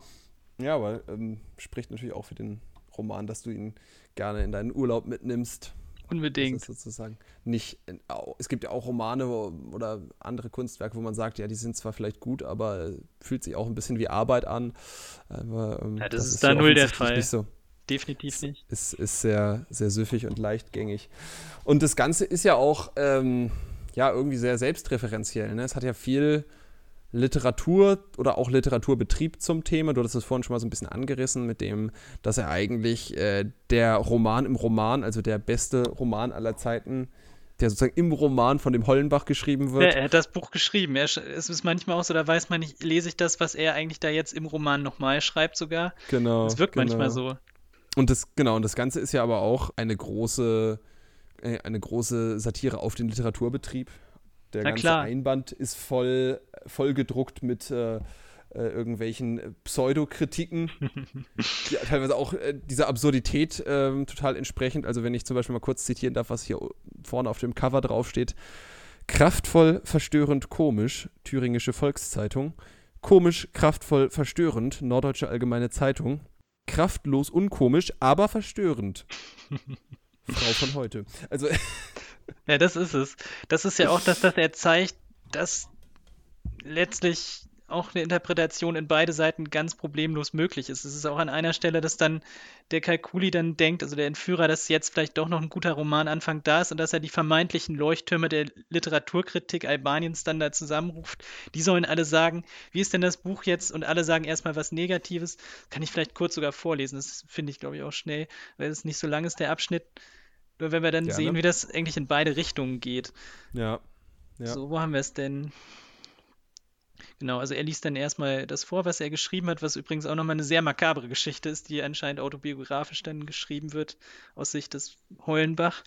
Ja, aber ähm, spricht natürlich auch für den Roman, dass du ihn gerne in deinen Urlaub mitnimmst. Das Unbedingt. ist sozusagen nicht. au- Es gibt ja auch Romane oder andere Kunstwerke, wo man sagt, ja, die sind zwar vielleicht gut, aber äh, fühlt sich auch ein bisschen wie Arbeit an. Aber, ähm, Ja, das ist hier da null der Fall. Nicht so. Definitiv nicht. Ist, ist sehr, sehr süffig und leichtgängig. Und das Ganze ist ja auch ähm, ja, irgendwie sehr selbstreferenziell. Ne? Es hat ja viel Literatur oder auch Literaturbetrieb zum Thema. Du hattest es vorhin schon mal so ein bisschen angerissen mit dem, dass er eigentlich äh, der Roman im Roman, also der beste Roman aller Zeiten, der sozusagen im Roman von dem Hollenbach geschrieben Ja, wird. er hat das Buch geschrieben. Er, es ist manchmal auch so, da weiß man nicht, lese ich das, was er eigentlich da jetzt im Roman nochmal schreibt sogar. Genau. Es wirkt genau. manchmal so. Und das, genau, und das Ganze ist ja aber auch eine große, äh, eine große Satire auf den Literaturbetrieb. Der Na ganze klar. Einband ist voll, voll gedruckt mit äh, äh, irgendwelchen Pseudokritiken, die teilweise auch äh, dieser Absurdität ähm, total entsprechend. Also wenn ich zum Beispiel mal kurz zitieren darf, was hier vorne auf dem Cover draufsteht. Kraftvoll, verstörend, komisch, Thüringische Volkszeitung. Komisch, kraftvoll, verstörend, Norddeutsche Allgemeine Zeitung. Kraftlos, unkomisch, aber verstörend. Frau von heute. Also, Ja, das ist es. Das ist ja auch das, dass er zeigt, dass letztlich auch eine Interpretation in beide Seiten ganz problemlos möglich ist. Es ist auch an einer Stelle, dass dann der Kalkuli dann denkt, also der Entführer, dass jetzt vielleicht doch noch ein guter Romananfang da ist und dass er die vermeintlichen Leuchttürme der Literaturkritik Albaniens dann da zusammenruft. Die sollen alle sagen, wie ist denn das Buch jetzt? Und alle sagen erstmal was Negatives. Kann ich vielleicht kurz sogar vorlesen. Das finde ich, glaube ich, auch schnell, weil es nicht so lang ist, der Abschnitt. Nur wenn wir dann Gerne. sehen, wie das eigentlich in beide Richtungen geht. ja. Ja. So, wo haben wir es denn? Genau, also er liest dann erstmal das vor, was er geschrieben hat, was übrigens auch nochmal eine sehr makabre Geschichte ist, die anscheinend autobiografisch dann geschrieben wird, aus Sicht des Heulenbach.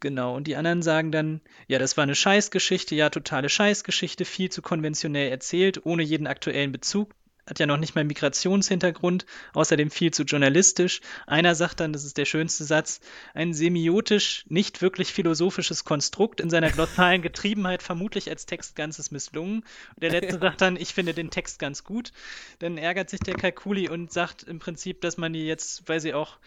Genau, und die anderen sagen dann, ja, das war eine Scheißgeschichte, ja, totale Scheißgeschichte, viel zu konventionell erzählt, ohne jeden aktuellen Bezug. Hat ja noch nicht mal Migrationshintergrund, außerdem viel zu journalistisch. Einer sagt dann, das ist der schönste Satz, ein semiotisch, nicht wirklich philosophisches Konstrukt in seiner glossalen Getriebenheit vermutlich als Text ganzes misslungen. Und der letzte sagt dann, ich finde den Text ganz gut. Dann ärgert sich der Kalkuli und sagt im Prinzip, dass man die jetzt, weil sie auch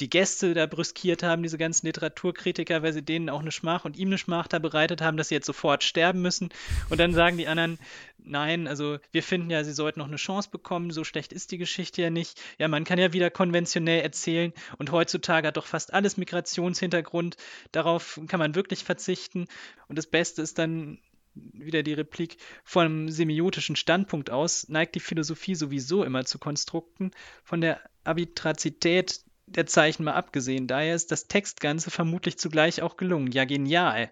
die Gäste da brüskiert haben, diese ganzen Literaturkritiker, weil sie denen auch eine Schmach und ihm eine Schmach da bereitet haben, dass sie jetzt sofort sterben müssen. Und dann sagen die anderen, nein, also wir finden ja, sie sollten noch eine Chance bekommen, so schlecht ist die Geschichte ja nicht. Ja, man kann ja wieder konventionell erzählen und heutzutage hat doch fast alles Migrationshintergrund. Darauf kann man wirklich verzichten. Und das Beste ist dann, wieder die Replik, vom semiotischen Standpunkt aus neigt die Philosophie sowieso immer zu Konstrukten. Von der Arbitrazität der Zeichen mal abgesehen. Daher ist das Textganze vermutlich zugleich auch gelungen. Ja, genial.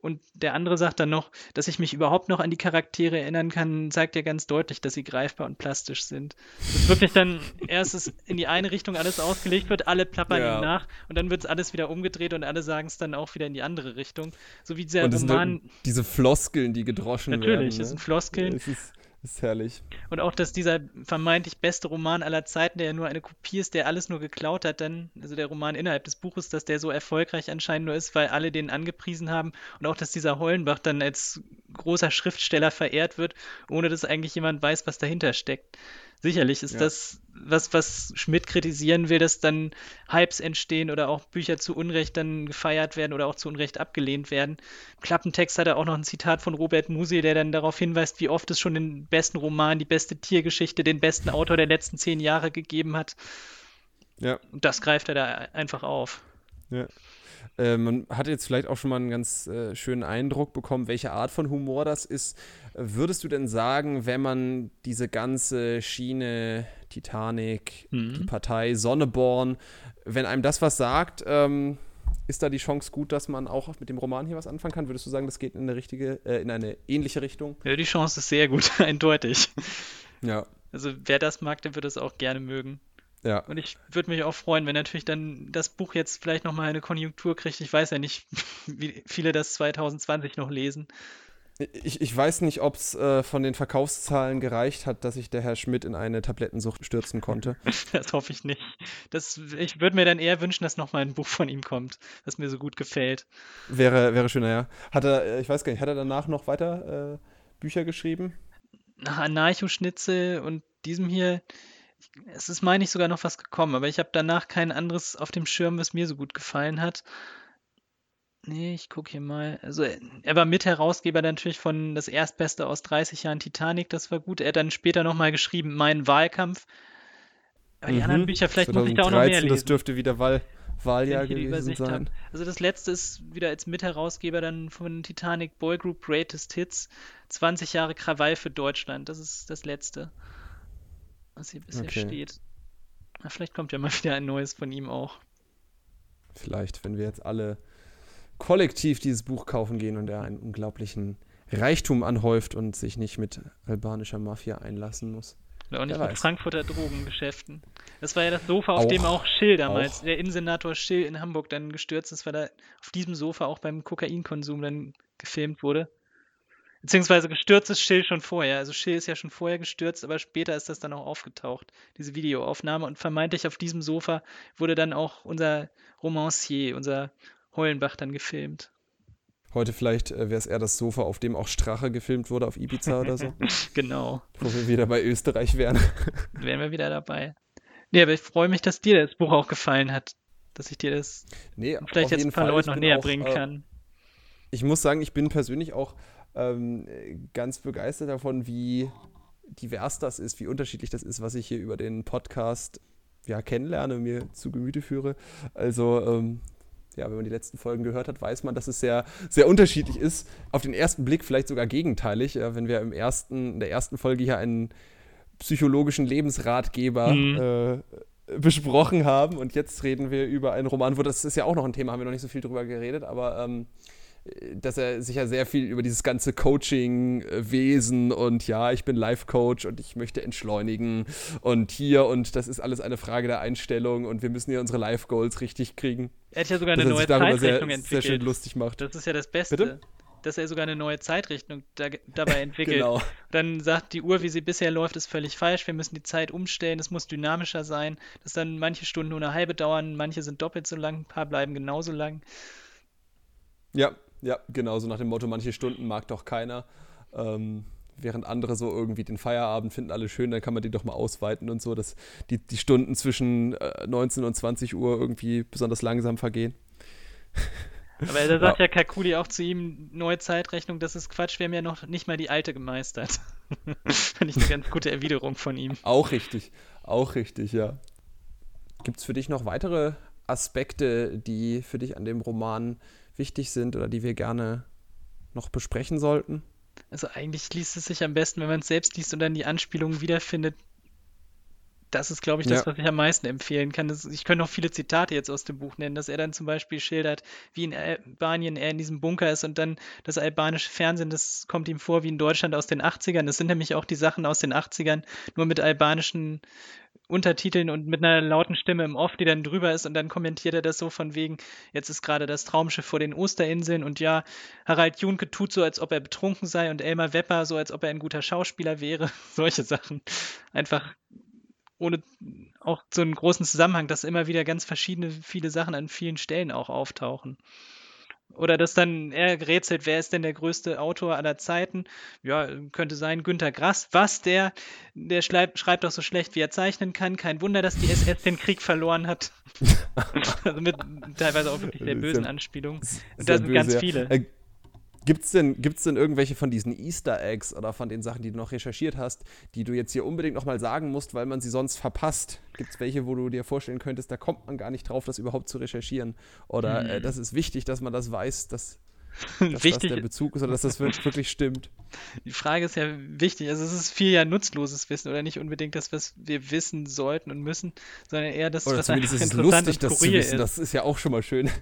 Und der andere sagt dann noch, dass ich mich überhaupt noch an die Charaktere erinnern kann, zeigt ja ganz deutlich, dass sie greifbar und plastisch sind. Dass wirklich dann erst in die eine Richtung alles ausgelegt wird, alle plappern ja. ihm nach und dann wird es alles wieder umgedreht und alle sagen es dann auch wieder in die andere Richtung. So wie dieser und Roman. Sind diese Floskeln, die gedroschen natürlich, werden. Natürlich, ne? es sind Floskeln. Es ist ist herrlich. Und auch, dass dieser vermeintlich beste Roman aller Zeiten, der ja nur eine Kopie ist, der alles nur geklaut hat, dann, also der Roman innerhalb des Buches, dass der so erfolgreich anscheinend nur ist, weil alle den angepriesen haben. Und auch, dass dieser Hollenbach dann als großer Schriftsteller verehrt wird, ohne dass eigentlich jemand weiß, was dahinter steckt. Sicherlich ist ja. das was, was Schmidt kritisieren will, dass dann Hypes entstehen oder auch Bücher zu Unrecht dann gefeiert werden oder auch zu Unrecht abgelehnt werden. Im Klappentext hat er auch noch ein Zitat von Robert Musil, der dann darauf hinweist, wie oft es schon den besten Roman, die beste Tiergeschichte, den besten Autor der letzten zehn Jahre gegeben hat. Ja. Und das greift er da einfach auf. Ja. Äh, man hat jetzt vielleicht auch schon mal einen ganz äh, schönen Eindruck bekommen, welche Art von Humor das ist. Würdest du denn sagen, wenn man diese ganze Schiene Titanic, mhm. die Partei Sonneborn, wenn einem das was sagt, ähm, ist da die Chance gut, dass man auch mit dem Roman hier was anfangen kann? Würdest du sagen, das geht in eine richtige, äh, in eine ähnliche Richtung? Ja, die Chance ist sehr gut, eindeutig. Ja. Also wer das mag, der wird es auch gerne mögen. Ja. Und ich würde mich auch freuen, wenn natürlich dann das Buch jetzt vielleicht nochmal eine Konjunktur kriegt. Ich weiß ja nicht, wie viele das 2020 noch lesen. Ich, ich weiß nicht, ob es äh, von den Verkaufszahlen gereicht hat, dass sich der Herr Schmidt in eine Tablettensucht stürzen konnte. das hoffe ich nicht. Das, ich würde mir dann eher wünschen, dass nochmal ein Buch von ihm kommt, das mir so gut gefällt. Wäre, wäre schöner, ja. Hat er, äh, ich weiß gar nicht, hat er danach noch weiter äh, Bücher geschrieben? Nach Anarcho-Schnitzel und diesem hier, es ist, meine ich, sogar noch was gekommen, aber ich habe danach kein anderes auf dem Schirm, was mir so gut gefallen hat. Nee, ich gucke hier mal. Also, er war Mitherausgeber natürlich von Das Erstbeste aus 30 Jahren Titanic, das war gut. Er hat dann später nochmal geschrieben, Mein Wahlkampf. Aber die mhm. anderen Bücher, vielleicht 2013, muss ich da auch noch mehr lesen. Das dürfte wieder Wahl, Wahljahr gewesen sein. Hab. Also das letzte ist wieder als Mitherausgeber dann von Titanic Boy Group Greatest Hits. 20 Jahre Krawall für Deutschland. Das ist das letzte was hier bisher okay. steht. Na, vielleicht kommt ja mal wieder ein neues von ihm auch. Vielleicht, wenn wir jetzt alle kollektiv dieses Buch kaufen gehen und er einen unglaublichen Reichtum anhäuft und sich nicht mit albanischer Mafia einlassen muss. Oder auch nicht mit Frankfurter Drogengeschäften. Das war ja das Sofa, auf auch, dem auch Schill damals, auch. der Innensenator Schill in Hamburg dann gestürzt ist, weil er auf diesem Sofa auch beim Kokainkonsum dann gefilmt wurde. Beziehungsweise gestürzt ist Schill schon vorher. Also Schill ist ja schon vorher gestürzt, aber später ist das dann auch aufgetaucht, diese Videoaufnahme. Und vermeintlich auf diesem Sofa wurde dann auch unser Romancier, unser Heulenbach dann gefilmt. Heute vielleicht äh, wäre es eher das Sofa, auf dem auch Strache gefilmt wurde auf Ibiza oder so. genau. Wo wir wieder bei Österreich wären. wären wir wieder dabei. Nee, aber ich freue mich, dass dir das Buch auch gefallen hat. Dass ich dir das nee, vielleicht jetzt ein paar Leute noch näher auch, bringen äh, kann. ich muss sagen, ich bin persönlich auch ähm, ganz begeistert davon, wie divers das ist, wie unterschiedlich das ist, was ich hier über den Podcast ja, kennenlerne, mir zu Gemüte führe. Also, ähm, ja, wenn man die letzten Folgen gehört hat, weiß man, dass es sehr, sehr unterschiedlich ist. Auf den ersten Blick vielleicht sogar gegenteilig, äh, wenn wir im ersten, in der ersten Folge hier einen psychologischen Lebensratgeber mhm. äh, besprochen haben und jetzt reden wir über einen Roman, wo das ist ja auch noch ein Thema, haben wir noch nicht so viel drüber geredet, aber ähm, dass er sich ja sehr viel über dieses ganze Coaching-Wesen und ja, ich bin Life-Coach und ich möchte entschleunigen und hier und das ist alles eine Frage der Einstellung und wir müssen hier unsere Life-Goals richtig kriegen. Er hat ja sogar eine neue Zeitrechnung sehr, entwickelt. Sehr schön lustig macht. Das ist ja das Beste. Bitte? dass er sogar eine neue Zeitrichtung da, dabei entwickelt. Genau. Dann sagt, die Uhr, wie sie bisher läuft, ist völlig falsch. Wir müssen die Zeit umstellen. Es muss dynamischer sein. Dass dann manche Stunden nur eine halbe dauern, manche sind doppelt so lang, ein paar bleiben genauso lang. Ja, ja, genau, so nach dem Motto, manche Stunden mag doch keiner. Ähm, während andere so irgendwie den Feierabend finden alle schön, dann kann man den doch mal ausweiten und so, dass die, die Stunden zwischen äh, 19 und 20 Uhr irgendwie besonders langsam vergehen. Aber da sagt ja. ja Kakuli auch zu ihm, neue Zeitrechnung, das ist Quatsch, wir haben ja noch nicht mal die alte gemeistert. Fand ich eine ganz gute Erwiderung von ihm. Auch richtig, auch richtig, ja. Gibt es für dich noch weitere Aspekte, die für dich an dem Roman wichtig sind oder die wir gerne noch besprechen sollten? Also eigentlich liest es sich am besten, wenn man es selbst liest und dann die Anspielungen wiederfindet. Das ist, glaube ich, das, ja. was ich am meisten empfehlen kann. Das, ich könnte noch viele Zitate jetzt aus dem Buch nennen, dass er dann zum Beispiel schildert, wie in Albanien er in diesem Bunker ist und dann das albanische Fernsehen, das kommt ihm vor wie in Deutschland aus den 80ern. Das sind nämlich auch die Sachen aus den 80ern, nur mit albanischen Untertiteln und mit einer lauten Stimme im Off, die dann drüber ist und dann kommentiert er das so von wegen, jetzt ist gerade das Traumschiff vor den Osterinseln und ja, Harald Junke tut so, als ob er betrunken sei und Elmar Wepper so, als ob er ein guter Schauspieler wäre. Solche Sachen. Einfach ohne auch so einen großen Zusammenhang, dass immer wieder ganz verschiedene, viele Sachen an vielen Stellen auch auftauchen. Oder dass dann er rätselt, wer ist denn der größte Autor aller Zeiten? Ja, könnte sein Günter Grass. Was? Der, der schreibt, schreibt doch so schlecht, wie er zeichnen kann. Kein Wunder, dass die SS den Krieg verloren hat. also mit teilweise auch wirklich sehr bösen Anspielungen. Und da sind ganz viele. Äh, Gibt es denn, gibt's denn irgendwelche von diesen Easter Eggs oder von den Sachen, die du noch recherchiert hast, die du jetzt hier unbedingt nochmal sagen musst, weil man sie sonst verpasst? Gibt es welche, wo du dir vorstellen könntest, da kommt man gar nicht drauf, das überhaupt zu recherchieren? Oder hm. äh, das ist wichtig, dass man das weiß, dass, dass wichtig. das der Bezug ist oder dass das wirklich stimmt? Die Frage ist ja wichtig. Also es ist viel ja nutzloses Wissen oder nicht unbedingt das, was wir wissen sollten und müssen, sondern eher das, oder was zumindest ist es lustig, das zu wissen. Ist. Das ist ja auch schon mal schön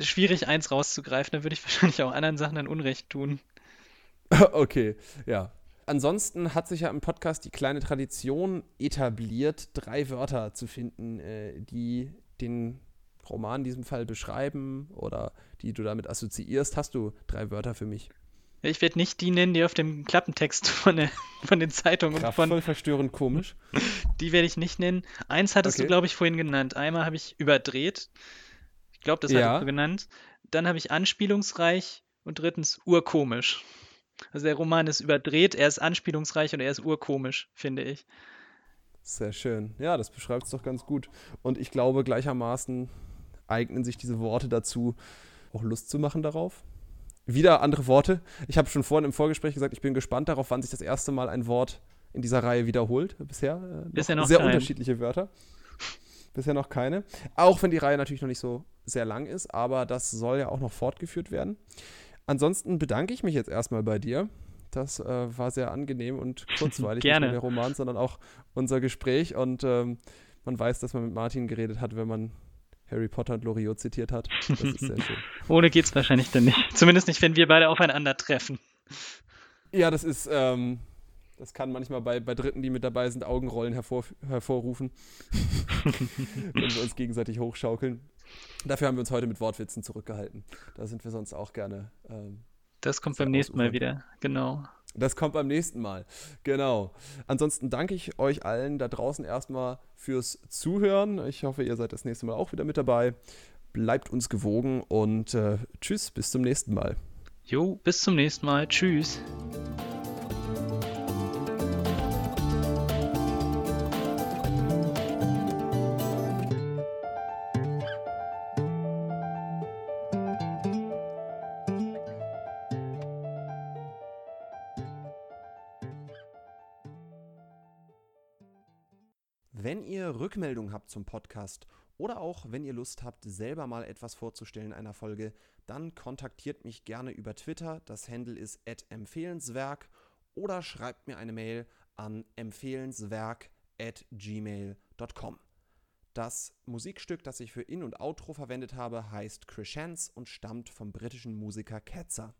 schwierig, eins rauszugreifen. Da würde ich wahrscheinlich auch anderen Sachen dann Unrecht tun. Okay, ja. Ansonsten hat sich ja im Podcast die kleine Tradition etabliert, drei Wörter zu finden, äh, die den Roman in diesem Fall beschreiben oder die du damit assoziierst. Hast du drei Wörter für mich? Ich werde nicht die nennen, die auf dem Klappentext von, der, von den Zeitungen Kraftvoll, von. verstörend, komisch. Die werde ich nicht nennen. Eins hattest okay. du, glaube ich, vorhin genannt. Einmal habe ich überdreht. Ich glaube, das ja. hatte du genannt. Dann habe ich anspielungsreich und drittens urkomisch. Also der Roman ist überdreht, er ist anspielungsreich und er ist urkomisch, finde ich. Sehr schön. Ja, das beschreibt es doch ganz gut. Und ich glaube, gleichermaßen eignen sich diese Worte dazu, auch Lust zu machen darauf. Wieder andere Worte. Ich habe schon vorhin im Vorgespräch gesagt, ich bin gespannt darauf, wann sich das erste Mal ein Wort in dieser Reihe wiederholt. Bisher, äh, Bisher noch sehr kein. unterschiedliche Wörter. Bisher noch keine. Auch wenn die Reihe natürlich noch nicht so sehr lang ist, aber das soll ja auch noch fortgeführt werden. Ansonsten bedanke ich mich jetzt erstmal bei dir. Das äh, war sehr angenehm und kurzweilig, Gerne. nicht nur der Roman, sondern auch unser Gespräch. Und ähm, man weiß, dass man mit Martin geredet hat, wenn man Harry Potter und Loriot zitiert hat. Das ist sehr schön. Ohne geht's wahrscheinlich dann nicht. Zumindest nicht, wenn wir beide aufeinandertreffen. Ja, das ist, ähm, das kann manchmal bei, bei Dritten, die mit dabei sind, Augenrollen hervor, hervorrufen. Wenn wir uns gegenseitig hochschaukeln. Dafür haben wir uns heute mit Wortwitzen zurückgehalten. Da sind wir sonst auch gerne. Ähm, das kommt beim nächsten Mal wieder, genau. Das kommt beim nächsten Mal, genau. Ansonsten danke ich euch allen da draußen erstmal fürs Zuhören. Ich hoffe, ihr seid das nächste Mal auch wieder mit dabei. Bleibt uns gewogen und äh, tschüss, bis zum nächsten Mal. Jo, bis zum nächsten Mal. Tschüss. Ihr Rückmeldungen habt zum Podcast oder auch wenn ihr Lust habt, selber mal etwas vorzustellen in einer Folge, dann kontaktiert mich gerne über Twitter. Das Handle ist empfehlenswerk oder schreibt mir eine Mail an empfehlenswerk@gmail.com. Das Musikstück, das ich für In- und Outro verwendet habe, heißt Crescents und stammt vom britischen Musiker Ketzer.